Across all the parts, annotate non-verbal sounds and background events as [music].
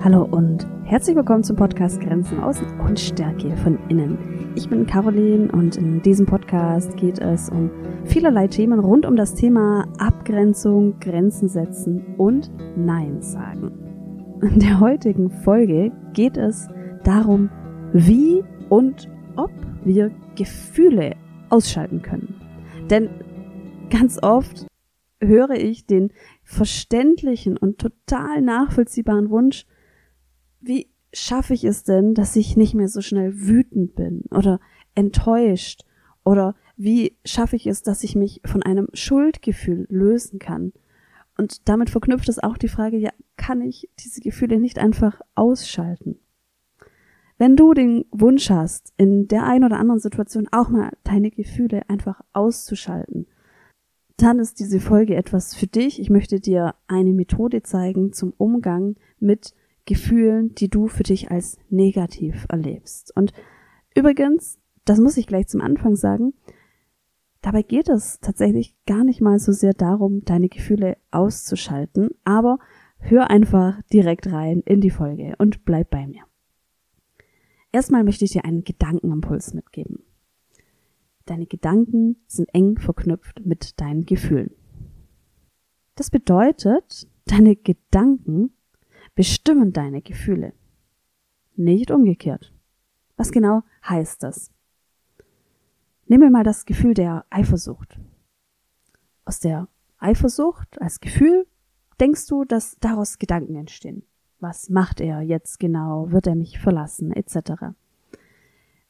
Hallo und herzlich willkommen zum Podcast Grenzen außen und Stärke von innen. Ich bin Caroline und in diesem Podcast geht es um vielerlei Themen rund um das Thema Abgrenzung, Grenzen setzen und Nein sagen. In der heutigen Folge geht es darum, wie und ob wir Gefühle ausschalten können. Denn ganz oft höre ich den verständlichen und total nachvollziehbaren Wunsch, wie schaffe ich es denn, dass ich nicht mehr so schnell wütend bin oder enttäuscht oder wie schaffe ich es, dass ich mich von einem Schuldgefühl lösen kann? Und damit verknüpft es auch die Frage, ja, kann ich diese Gefühle nicht einfach ausschalten? Wenn du den Wunsch hast, in der einen oder anderen Situation auch mal deine Gefühle einfach auszuschalten, dann ist diese Folge etwas für dich. Ich möchte dir eine Methode zeigen zum Umgang mit Gefühlen, die du für dich als negativ erlebst. Und übrigens, das muss ich gleich zum Anfang sagen, dabei geht es tatsächlich gar nicht mal so sehr darum, deine Gefühle auszuschalten, aber hör einfach direkt rein in die Folge und bleib bei mir. Erstmal möchte ich dir einen Gedankenimpuls mitgeben. Deine Gedanken sind eng verknüpft mit deinen Gefühlen. Das bedeutet, deine Gedanken bestimmen deine Gefühle. Nicht umgekehrt. Was genau heißt das? Nehmen wir mal das Gefühl der Eifersucht. Aus der Eifersucht als Gefühl denkst du, dass daraus Gedanken entstehen. Was macht er jetzt genau? Wird er mich verlassen? Etc.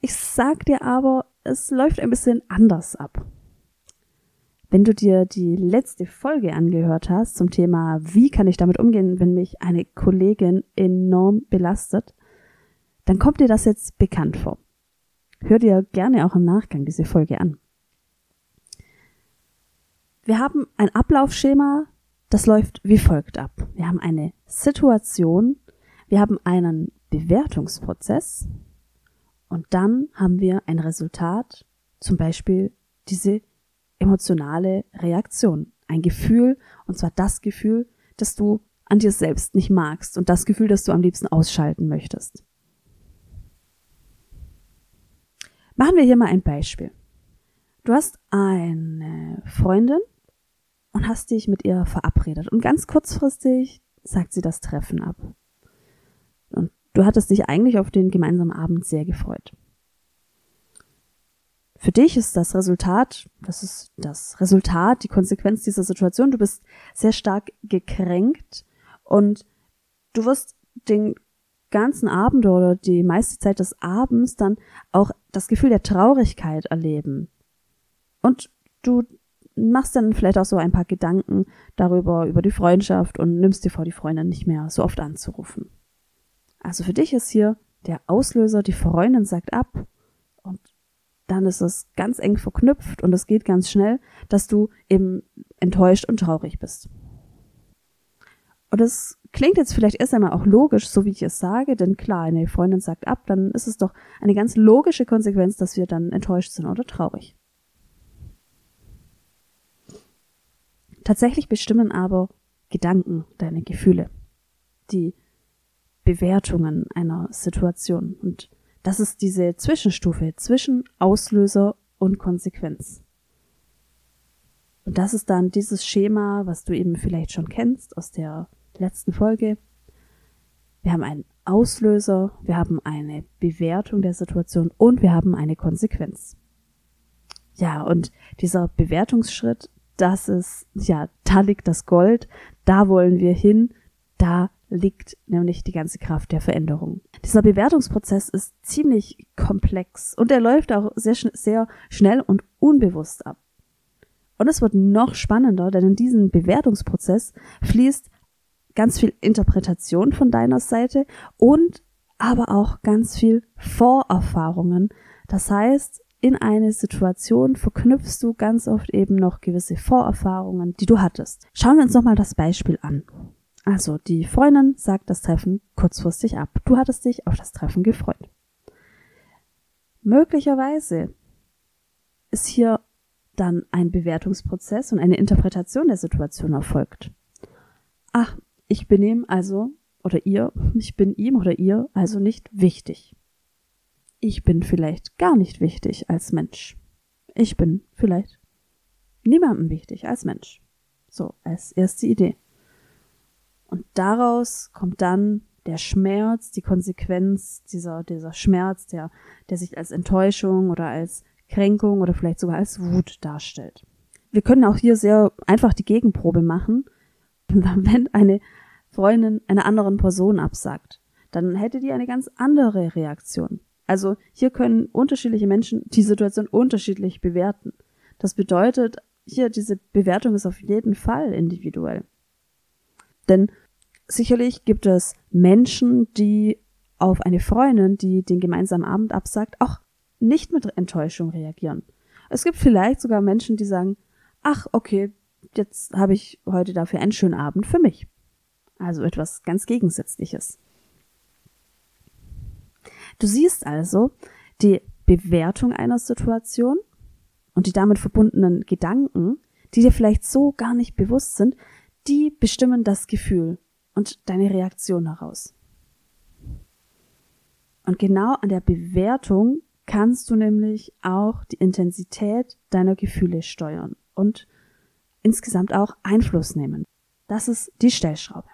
Ich sag dir aber, es läuft ein bisschen anders ab. Wenn du dir die letzte Folge angehört hast zum Thema, wie kann ich damit umgehen, wenn mich eine Kollegin enorm belastet, dann kommt dir das jetzt bekannt vor. Hör dir gerne auch im Nachgang diese Folge an. Wir haben ein Ablaufschema, das läuft wie folgt ab. Wir haben eine Situation, wir haben einen Bewertungsprozess und dann haben wir ein Resultat, zum Beispiel diese emotionale Reaktion, ein Gefühl, und zwar das Gefühl, das du an dir selbst nicht magst und das Gefühl, das du am liebsten ausschalten möchtest. Machen wir hier mal ein Beispiel. Du hast eine Freundin und hast dich mit ihr verabredet und ganz kurzfristig sagt sie das Treffen ab. Und du hattest dich eigentlich auf den gemeinsamen Abend sehr gefreut. Für dich ist das Resultat, das ist das Resultat, die Konsequenz dieser Situation. Du bist sehr stark gekränkt und du wirst den ganzen Abend oder die meiste Zeit des Abends dann auch das Gefühl der Traurigkeit erleben. Und du machst dann vielleicht auch so ein paar Gedanken darüber, über die Freundschaft und nimmst dir vor, die Freundin nicht mehr so oft anzurufen. Also für dich ist hier der Auslöser, die Freundin sagt ab und dann ist es ganz eng verknüpft und es geht ganz schnell, dass du eben enttäuscht und traurig bist. Und das klingt jetzt vielleicht erst einmal auch logisch, so wie ich es sage, denn klar, eine Freundin sagt ab, dann ist es doch eine ganz logische Konsequenz, dass wir dann enttäuscht sind oder traurig. Tatsächlich bestimmen aber Gedanken deine Gefühle, die Bewertungen einer Situation und das ist diese Zwischenstufe zwischen Auslöser und Konsequenz. Und das ist dann dieses Schema, was du eben vielleicht schon kennst aus der letzten Folge. Wir haben einen Auslöser, wir haben eine Bewertung der Situation und wir haben eine Konsequenz. Ja, und dieser Bewertungsschritt, das ist, ja, da liegt das Gold, da wollen wir hin, da liegt nämlich die ganze Kraft der Veränderung. Dieser Bewertungsprozess ist ziemlich komplex und er läuft auch sehr, sehr schnell und unbewusst ab. Und es wird noch spannender, denn in diesen Bewertungsprozess fließt ganz viel Interpretation von deiner Seite und aber auch ganz viel Vorerfahrungen. Das heißt, in eine Situation verknüpfst du ganz oft eben noch gewisse Vorerfahrungen, die du hattest. Schauen wir uns nochmal das Beispiel an. Also, die Freundin sagt das Treffen kurzfristig ab. Du hattest dich auf das Treffen gefreut. Möglicherweise ist hier dann ein Bewertungsprozess und eine Interpretation der Situation erfolgt. Ach, ich benehme also oder ihr, [laughs] ich bin ihm oder ihr also nicht wichtig. Ich bin vielleicht gar nicht wichtig als Mensch. Ich bin vielleicht niemandem wichtig als Mensch. So, als erste Idee. Und daraus kommt dann der Schmerz, die Konsequenz, dieser, dieser Schmerz, der, der sich als Enttäuschung oder als Kränkung oder vielleicht sogar als Wut darstellt. Wir können auch hier sehr einfach die Gegenprobe machen. [laughs] Wenn eine Freundin einer anderen Person absagt, dann hätte die eine ganz andere Reaktion. Also hier können unterschiedliche Menschen die Situation unterschiedlich bewerten. Das bedeutet, hier diese Bewertung ist auf jeden Fall individuell. Denn sicherlich gibt es Menschen, die auf eine Freundin, die den gemeinsamen Abend absagt, auch nicht mit Enttäuschung reagieren. Es gibt vielleicht sogar Menschen, die sagen, ach, okay, jetzt habe ich heute dafür einen schönen Abend für mich. Also etwas ganz Gegensätzliches. Du siehst also die Bewertung einer Situation und die damit verbundenen Gedanken, die dir vielleicht so gar nicht bewusst sind, die bestimmen das Gefühl und deine Reaktion heraus. Und genau an der Bewertung kannst du nämlich auch die Intensität deiner Gefühle steuern und insgesamt auch Einfluss nehmen. Das ist die Stellschraube.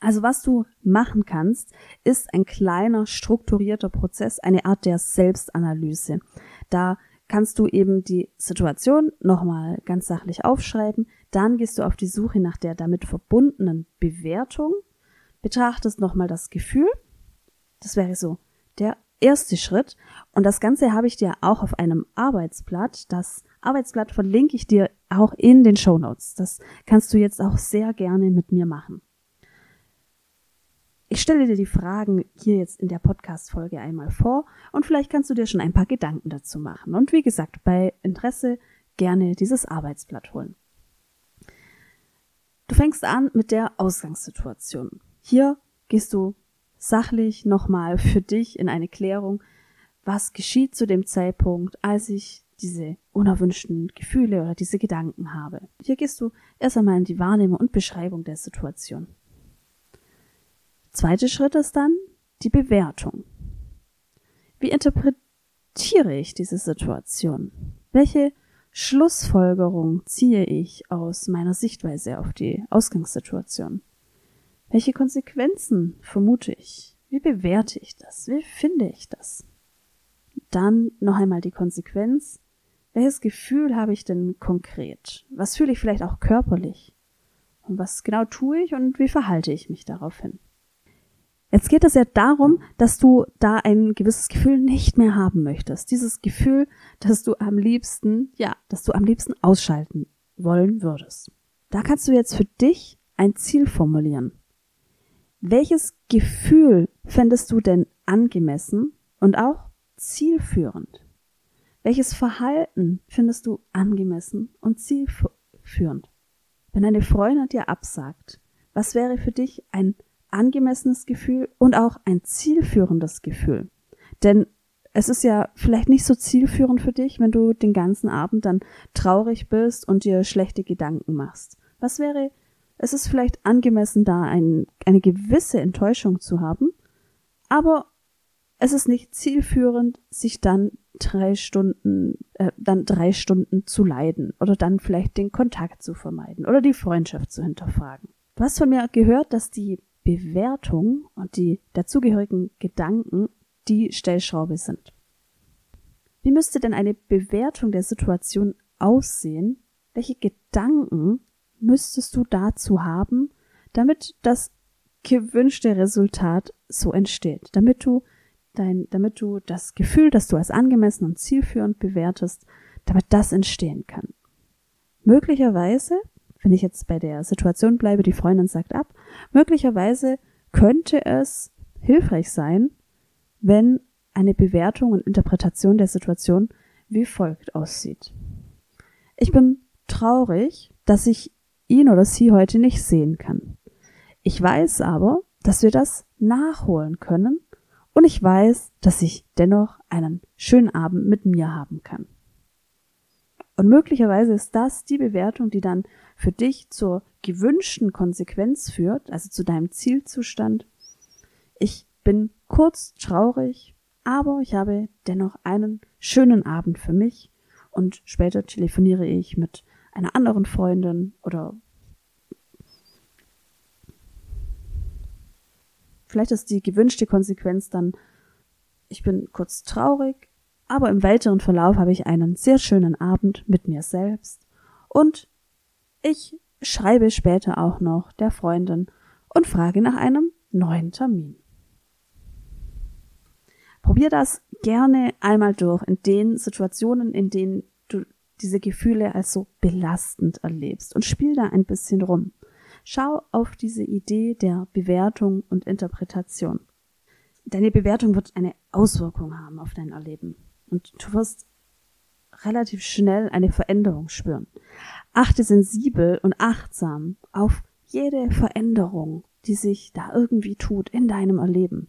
Also was du machen kannst, ist ein kleiner strukturierter Prozess, eine Art der Selbstanalyse. Da kannst du eben die Situation nochmal ganz sachlich aufschreiben, dann gehst du auf die Suche nach der damit verbundenen Bewertung, betrachtest nochmal das Gefühl, das wäre so der erste Schritt und das Ganze habe ich dir auch auf einem Arbeitsblatt, das Arbeitsblatt verlinke ich dir auch in den Show Notes. Das kannst du jetzt auch sehr gerne mit mir machen. Ich stelle dir die Fragen hier jetzt in der Podcast-Folge einmal vor und vielleicht kannst du dir schon ein paar Gedanken dazu machen. Und wie gesagt, bei Interesse gerne dieses Arbeitsblatt holen. Du fängst an mit der Ausgangssituation. Hier gehst du sachlich nochmal für dich in eine Klärung, was geschieht zu dem Zeitpunkt, als ich diese unerwünschten Gefühle oder diese Gedanken habe. Hier gehst du erst einmal in die Wahrnehmung und Beschreibung der Situation. Zweiter Schritt ist dann die Bewertung. Wie interpretiere ich diese Situation? Welche Schlussfolgerung ziehe ich aus meiner Sichtweise auf die Ausgangssituation? Welche Konsequenzen vermute ich? Wie bewerte ich das? Wie finde ich das? Dann noch einmal die Konsequenz. Welches Gefühl habe ich denn konkret? Was fühle ich vielleicht auch körperlich? Und was genau tue ich und wie verhalte ich mich daraufhin? Jetzt geht es ja darum, dass du da ein gewisses Gefühl nicht mehr haben möchtest. Dieses Gefühl, dass du am liebsten, ja, dass du am liebsten ausschalten wollen würdest. Da kannst du jetzt für dich ein Ziel formulieren. Welches Gefühl fändest du denn angemessen und auch zielführend? Welches Verhalten findest du angemessen und zielführend? Wenn eine Freundin dir absagt, was wäre für dich ein angemessenes Gefühl und auch ein zielführendes Gefühl. Denn es ist ja vielleicht nicht so zielführend für dich, wenn du den ganzen Abend dann traurig bist und dir schlechte Gedanken machst. Was wäre, es ist vielleicht angemessen, da ein, eine gewisse Enttäuschung zu haben, aber es ist nicht zielführend, sich dann drei Stunden, äh, dann drei Stunden zu leiden oder dann vielleicht den Kontakt zu vermeiden oder die Freundschaft zu hinterfragen. Du hast von mir gehört, dass die Bewertung und die dazugehörigen Gedanken die Stellschraube sind. Wie müsste denn eine Bewertung der Situation aussehen? Welche Gedanken müsstest du dazu haben, damit das gewünschte Resultat so entsteht, damit du dein, damit du das Gefühl, das du als angemessen und zielführend bewertest, damit das entstehen kann. Möglicherweise wenn ich jetzt bei der Situation bleibe, die Freundin sagt ab, möglicherweise könnte es hilfreich sein, wenn eine Bewertung und Interpretation der Situation wie folgt aussieht. Ich bin traurig, dass ich ihn oder sie heute nicht sehen kann. Ich weiß aber, dass wir das nachholen können und ich weiß, dass ich dennoch einen schönen Abend mit mir haben kann. Und möglicherweise ist das die Bewertung, die dann für dich zur gewünschten Konsequenz führt, also zu deinem Zielzustand, Ich bin kurz traurig, aber ich habe dennoch einen schönen Abend für mich und später telefoniere ich mit einer anderen Freundin oder vielleicht ist die gewünschte Konsequenz dann, ich bin kurz traurig, aber im weiteren Verlauf habe ich einen sehr schönen Abend mit mir selbst und ich schreibe später auch noch der Freundin und frage nach einem neuen Termin. Probier das gerne einmal durch in den Situationen, in denen du diese Gefühle als so belastend erlebst und spiel da ein bisschen rum. Schau auf diese Idee der Bewertung und Interpretation. Deine Bewertung wird eine Auswirkung haben auf dein Erleben und du wirst relativ schnell eine Veränderung spüren. Achte sensibel und achtsam auf jede Veränderung, die sich da irgendwie tut in deinem Erleben.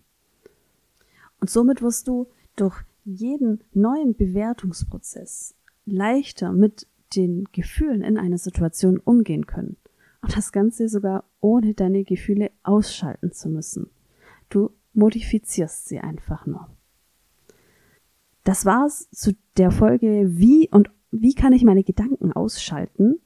Und somit wirst du durch jeden neuen Bewertungsprozess leichter mit den Gefühlen in einer Situation umgehen können. Und das Ganze sogar ohne deine Gefühle ausschalten zu müssen. Du modifizierst sie einfach nur. Das war's zu der Folge, wie und wie kann ich meine Gedanken ausschalten?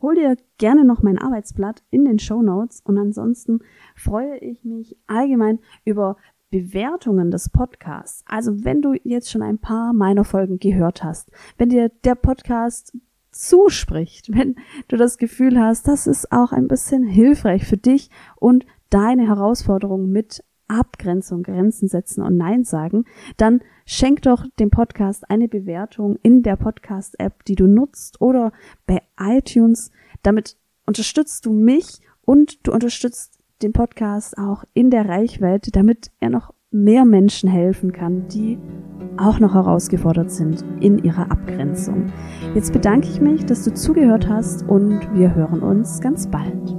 Hol dir gerne noch mein Arbeitsblatt in den Show Notes und ansonsten freue ich mich allgemein über Bewertungen des Podcasts. Also wenn du jetzt schon ein paar meiner Folgen gehört hast, wenn dir der Podcast zuspricht, wenn du das Gefühl hast, das ist auch ein bisschen hilfreich für dich und deine Herausforderungen mit Abgrenzung, Grenzen setzen und Nein sagen, dann schenk doch dem Podcast eine Bewertung in der Podcast-App, die du nutzt oder bei iTunes. Damit unterstützt du mich und du unterstützt den Podcast auch in der Reichweite, damit er noch mehr Menschen helfen kann, die auch noch herausgefordert sind in ihrer Abgrenzung. Jetzt bedanke ich mich, dass du zugehört hast und wir hören uns ganz bald.